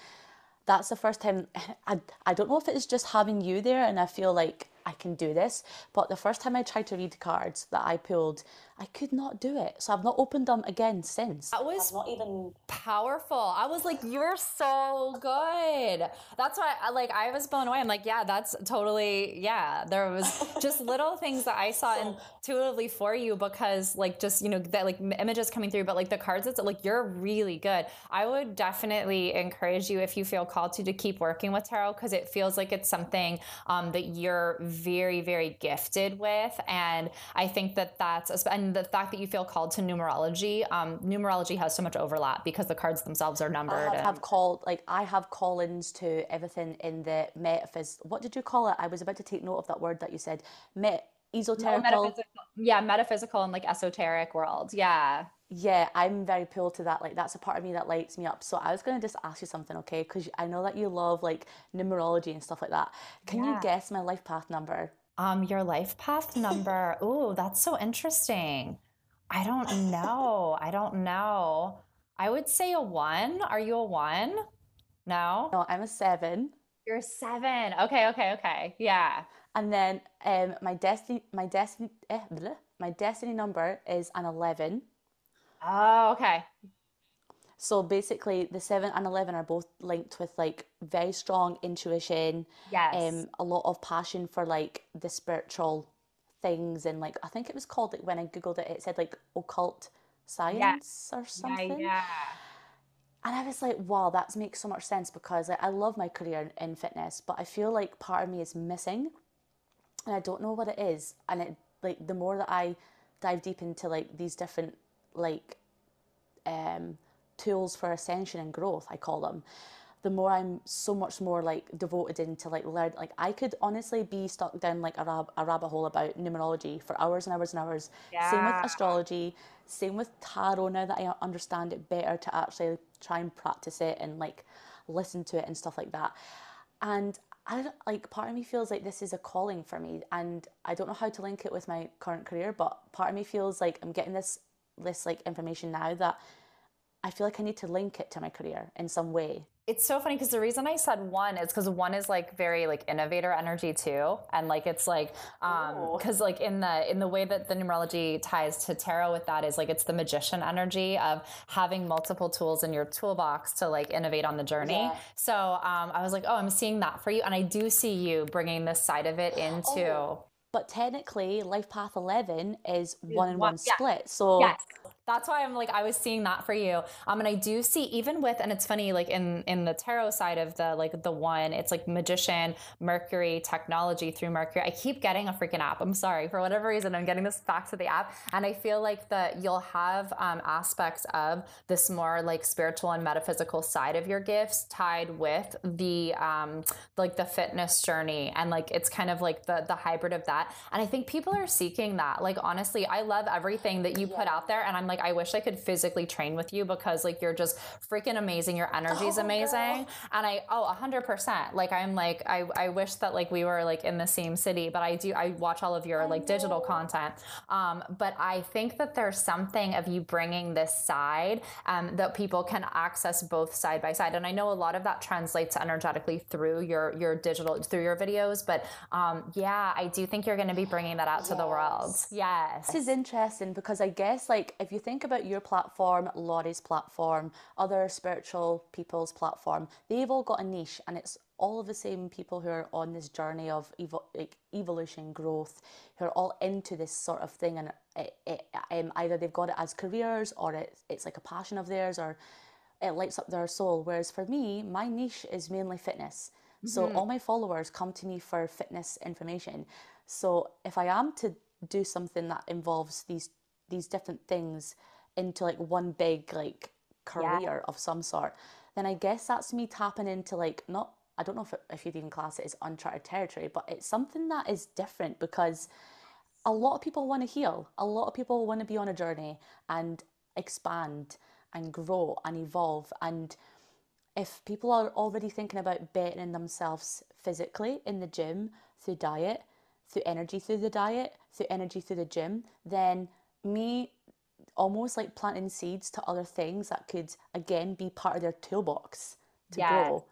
That's the first time. I I don't know if it's just having you there, and I feel like I can do this. But the first time I tried to read cards that I pulled, I could not do it. So I've not opened them again since. That was not even. powerful. I was like, you're so good. That's why I like I was blown away. I'm like, yeah, that's totally yeah. There was just little things that I saw intuitively for you because like just you know that like images coming through, but like the cards, it's like you're really good. I would definitely encourage you if you feel called to to keep working with tarot because it feels like it's something um, that you're very very gifted with, and I think that that's and the fact that you feel called to numerology. Um, numerology has so much overlap because the cards themselves are numbered. I have, and- have called like I have call-ins to everything in the metaphys. What did you call it? I was about to take note of that word that you said. Met No, yeah, metaphysical and like esoteric world. Yeah. Yeah, I'm very pulled to that. Like that's a part of me that lights me up. So I was gonna just ask you something, okay? Because I know that you love like numerology and stuff like that. Can you guess my life path number? Um, your life path number. Ooh, that's so interesting. I don't know. I don't know. I would say a one. Are you a one? No. No, I'm a seven. You're a seven. Okay, okay, okay. Yeah. And then um, my destiny, my destiny, eh, bleh, my destiny number is an eleven. Oh, okay. So basically, the seven and eleven are both linked with like very strong intuition, Yes. um, a lot of passion for like the spiritual things, and like I think it was called like when I googled it, it said like occult science or yeah, something. yeah. And I was like, wow, that makes so much sense because like, I love my career in, in fitness, but I feel like part of me is missing, and I don't know what it is. And it like the more that I dive deep into like these different like um, tools for ascension and growth, I call them, the more I'm so much more like devoted into like learn like I could honestly be stuck down like a, rab- a rabbit hole about numerology for hours and hours and hours. Yeah. Same with astrology, same with tarot now that I understand it better to actually try and practice it and like listen to it and stuff like that. And I like part of me feels like this is a calling for me and I don't know how to link it with my current career, but part of me feels like I'm getting this this like information now that I feel like I need to link it to my career in some way. It's so funny because the reason I said one is because one is like very like innovator energy too, and like it's like um because like in the in the way that the numerology ties to tarot with that is like it's the magician energy of having multiple tools in your toolbox to like innovate on the journey. Yeah. So um I was like, oh, I'm seeing that for you, and I do see you bringing this side of it into. Oh but technically life path 11 is one in one, one split so yes that's why I'm like I was seeing that for you. Um, and I do see even with and it's funny like in in the tarot side of the like the one, it's like magician, Mercury, technology through Mercury. I keep getting a freaking app. I'm sorry for whatever reason. I'm getting this back to the app, and I feel like that you'll have um, aspects of this more like spiritual and metaphysical side of your gifts tied with the um like the fitness journey, and like it's kind of like the the hybrid of that. And I think people are seeking that. Like honestly, I love everything that you yeah. put out there, and I'm like I wish I could physically train with you because like you're just freaking amazing. Your energy is oh, amazing. Girl. And I, oh, a hundred percent. Like I'm like, I, I wish that like we were like in the same city, but I do, I watch all of your I like know. digital content. Um, but I think that there's something of you bringing this side um, that people can access both side by side. And I know a lot of that translates energetically through your, your digital, through your videos. But um, yeah, I do think you're going to be bringing that out yes. to the world. Yes. This is interesting because I guess like if you think about your platform, Lori's platform, other spiritual people's platform, they've all got a niche and it's all of the same people who are on this journey of evo- like evolution, growth, who are all into this sort of thing. And it, it, um, either they've got it as careers or it's, it's like a passion of theirs or it lights up their soul. Whereas for me, my niche is mainly fitness. Mm-hmm. So all my followers come to me for fitness information. So if I am to do something that involves these these different things into like one big like career yeah. of some sort, then I guess that's me tapping into like not I don't know if, if you'd even class it as uncharted territory, but it's something that is different because a lot of people want to heal. A lot of people want to be on a journey and expand and grow and evolve. And if people are already thinking about bettering themselves physically in the gym through diet, through energy through the diet, through energy through the gym, then me almost like planting seeds to other things that could again be part of their toolbox to yeah. grow.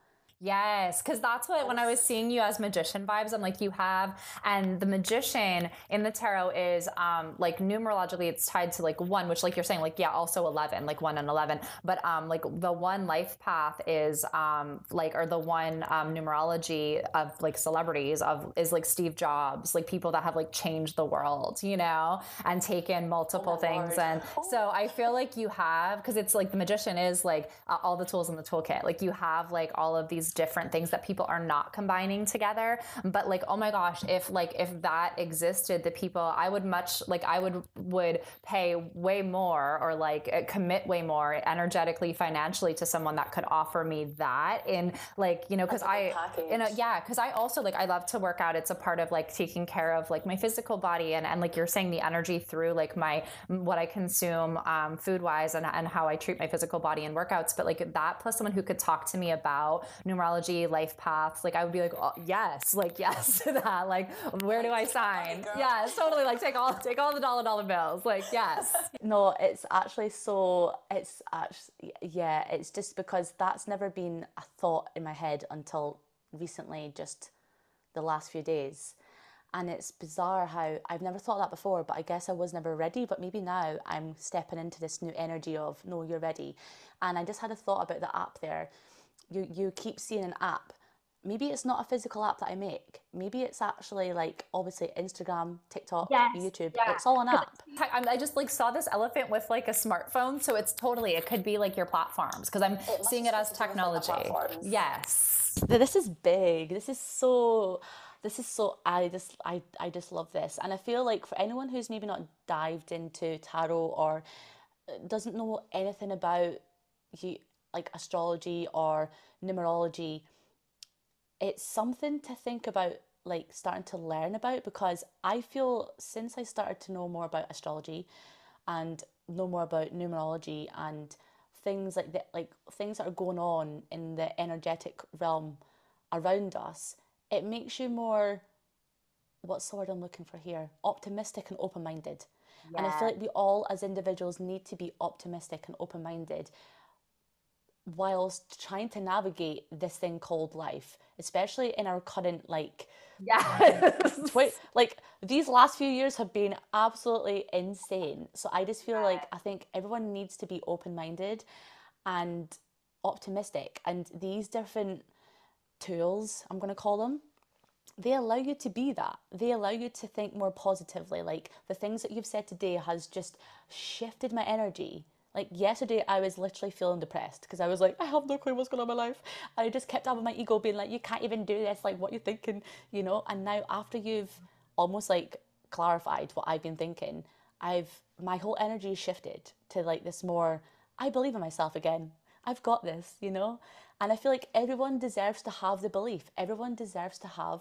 Yes, because that's what when I was seeing you as magician vibes, I'm like you have, and the magician in the tarot is um like numerologically it's tied to like one, which like you're saying like yeah also eleven like one and eleven, but um like the one life path is um like or the one um numerology of like celebrities of is like Steve Jobs, like people that have like changed the world, you know, and taken multiple oh things, Lord. and so I feel like you have because it's like the magician is like uh, all the tools in the toolkit, like you have like all of these different things that people are not combining together. But like, oh my gosh, if like if that existed, the people I would much like I would would pay way more or like uh, commit way more energetically, financially to someone that could offer me that in like you know because I in a, yeah because I also like I love to work out. It's a part of like taking care of like my physical body and and like you're saying the energy through like my what I consume um, food wise and and how I treat my physical body and workouts. But like that plus someone who could talk to me about numerology, life paths, like I would be like, oh, yes, like yes to that. Like, where do I sign? Yeah, totally. Like take all take all the dollar dollar bills. Like, yes. No, it's actually so. It's actually yeah. It's just because that's never been a thought in my head until recently, just the last few days. And it's bizarre how I've never thought that before, but I guess I was never ready. But maybe now I'm stepping into this new energy of no, you're ready. And I just had a thought about the app there you you keep seeing an app maybe it's not a physical app that I make. Maybe it's actually like obviously Instagram, TikTok, yes, YouTube. Yeah. It's all an app. I just like saw this elephant with like a smartphone, so it's totally it could be like your platforms because I'm it seeing it as technology. yes. This is big. This is so. This is so. I just I I just love this, and I feel like for anyone who's maybe not dived into tarot or uh, doesn't know anything about you like astrology or numerology, it's something to think about like starting to learn about because I feel since I started to know more about astrology and know more about numerology and things like that like things that are going on in the energetic realm around us, it makes you more what's the word I'm looking for here? Optimistic and open minded. Yeah. And I feel like we all as individuals need to be optimistic and open minded whilst trying to navigate this thing called life, especially in our current like yeah like these last few years have been absolutely insane. So I just feel like I think everyone needs to be open minded and optimistic and these different tools, I'm gonna call them, they allow you to be that. They allow you to think more positively. Like the things that you've said today has just shifted my energy like yesterday, I was literally feeling depressed because I was like, I have no clue what's going on in my life. And I just kept having my ego being like, you can't even do this. Like, what you thinking, you know? And now, after you've almost like clarified what I've been thinking, I've my whole energy shifted to like this more. I believe in myself again. I've got this, you know. And I feel like everyone deserves to have the belief. Everyone deserves to have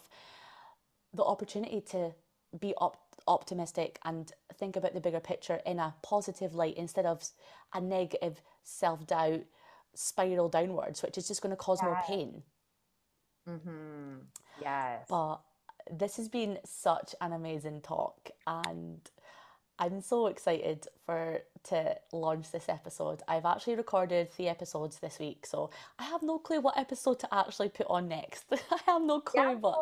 the opportunity to be op- optimistic and think about the bigger picture in a positive light instead of a negative self doubt spiral downwards, which is just going to cause yes. more pain. Mm-hmm. Yes. But this has been such an amazing talk, and I'm so excited for to launch this episode. I've actually recorded three episodes this week, so I have no clue what episode to actually put on next. I have no clue, yeah, but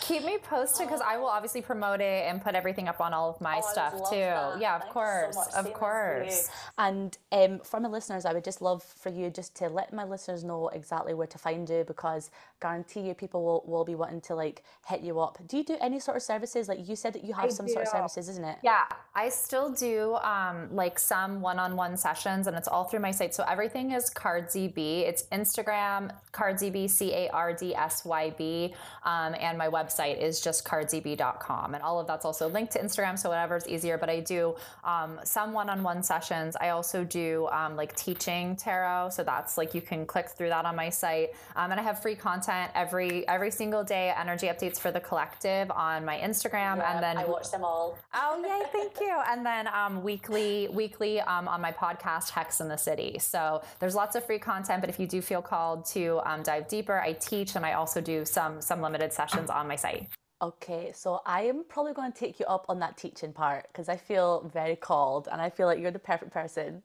keep me posted because I will obviously promote it and put everything up on all of my oh, stuff too. That. Yeah, of Thanks course, so of course. And um, for my listeners, I would just love for you just to let my listeners know exactly where to find you because guarantee you people will, will be wanting to like hit you up. Do you do any sort of services? Like you said that you have I some do. sort of services, isn't it? Yeah, I still do um, like some one-on-one sessions and it's all through my site. So everything is CardsyB. It's Instagram, CardsyB, C-A-R-D-S-Y-B. Um, and my website is just cardsyb.com. And all of that's also linked to Instagram. So whatever's easier, but I do um, some one-on-one sessions. I also do um, like teaching tarot. So that's like, you can click through that on my site. Um, and I have free content every, every single day, energy updates for the collective on my Instagram. And then I watch them all. Oh, yay. Thank you. And then um, weekly, weekly um, on my podcast, Hex in the City. So there's lots of free content, but if you do feel called to um, dive deeper, I teach and I also do some some limited sessions on my site. Okay, so I am probably going to take you up on that teaching part because I feel very called and I feel like you're the perfect person.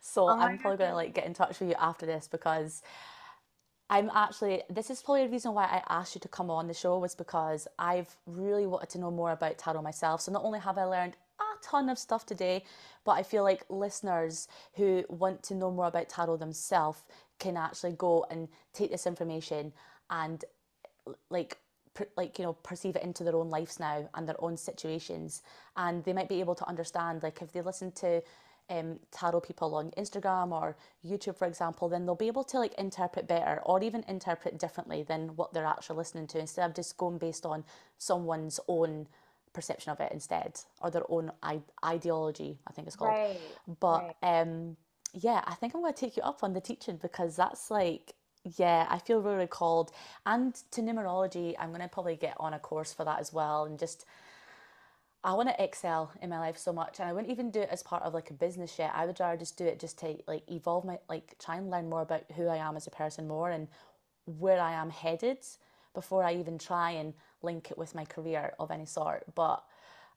So oh I'm probably going to like get in touch with you after this because I'm actually this is probably the reason why I asked you to come on the show was because I've really wanted to know more about tarot myself. So not only have I learned a ton of stuff today, but I feel like listeners who want to know more about tarot themselves can actually go and take this information and like like you know perceive it into their own lives now and their own situations. And they might be able to understand like if they listen to um, tarot people on Instagram or YouTube, for example, then they'll be able to like interpret better or even interpret differently than what they're actually listening to instead of just going based on someone's own perception of it instead or their own I- ideology i think it's called right, but right. um yeah i think i'm going to take you up on the teaching because that's like yeah i feel really called and to numerology i'm going to probably get on a course for that as well and just I want to excel in my life so much, and I wouldn't even do it as part of like a business yet. I would rather just do it just to like evolve my like try and learn more about who I am as a person more and where I am headed before I even try and link it with my career of any sort. But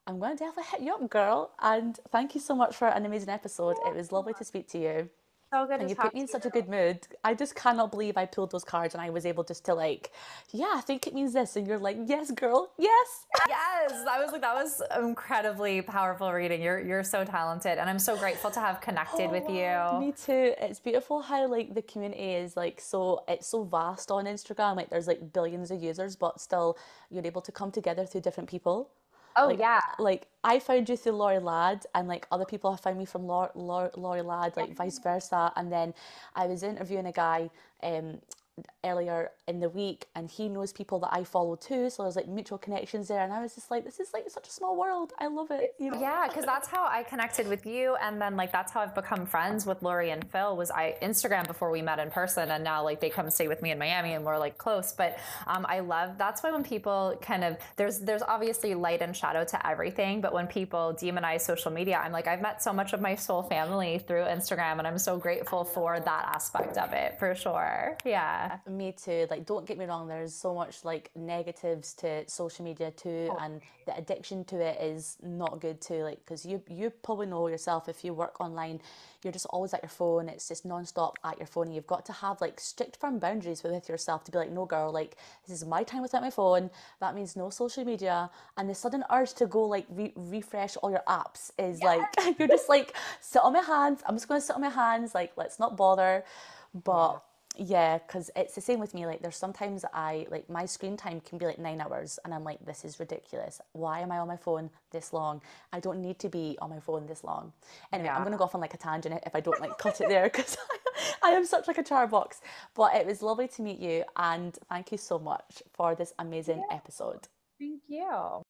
I'm going to definitely hit you up, girl. And thank you so much for an amazing episode. It was lovely to speak to you. So good. And you put me in such a good mood. I just cannot believe I pulled those cards and I was able just to like, yeah, I think it means this. And you're like, yes, girl, yes. Yes. I was like, that was incredibly powerful reading. You're you're so talented. And I'm so grateful to have connected oh, with you. Oh, me too. It's beautiful how like the community is like so it's so vast on Instagram. Like there's like billions of users, but still you're able to come together through different people. Oh like, yeah. Like I found you through Lori Ladd, and like other people have found me from Lori, Lori, Lori Ladd, like vice versa. And then I was interviewing a guy um, earlier in the week and he knows people that I follow too. So there's like mutual connections there. And I was just like, this is like such a small world. I love it. You know? Yeah, because that's how I connected with you. And then like that's how I've become friends with Lori and Phil was I Instagram before we met in person. And now like they come stay with me in Miami and we're like close. But um, I love that's why when people kind of there's there's obviously light and shadow to everything. But when people demonize social media, I'm like, I've met so much of my soul family through Instagram and I'm so grateful for that aspect of it for sure. Yeah. Me too. Like, don't get me wrong, there's so much like negatives to social media too, oh. and the addiction to it is not good too. Like, because you you probably know yourself if you work online, you're just always at your phone. It's just non-stop at your phone. And you've got to have like strict firm boundaries with yourself to be like, no, girl, like this is my time without my phone. That means no social media. And the sudden urge to go like re- refresh all your apps is yes. like you're just like sit on my hands. I'm just going to sit on my hands. Like, let's not bother. But yeah because it's the same with me like there's sometimes i like my screen time can be like nine hours and i'm like this is ridiculous. Why am i on my phone this long? I don't need to be on my phone this long. Anyway yeah. i'm gonna go off on like a tangent if i don't like cut it there because I, I am such like a charbox but it was lovely to meet you and thank you so much for this amazing yeah. episode. Thank you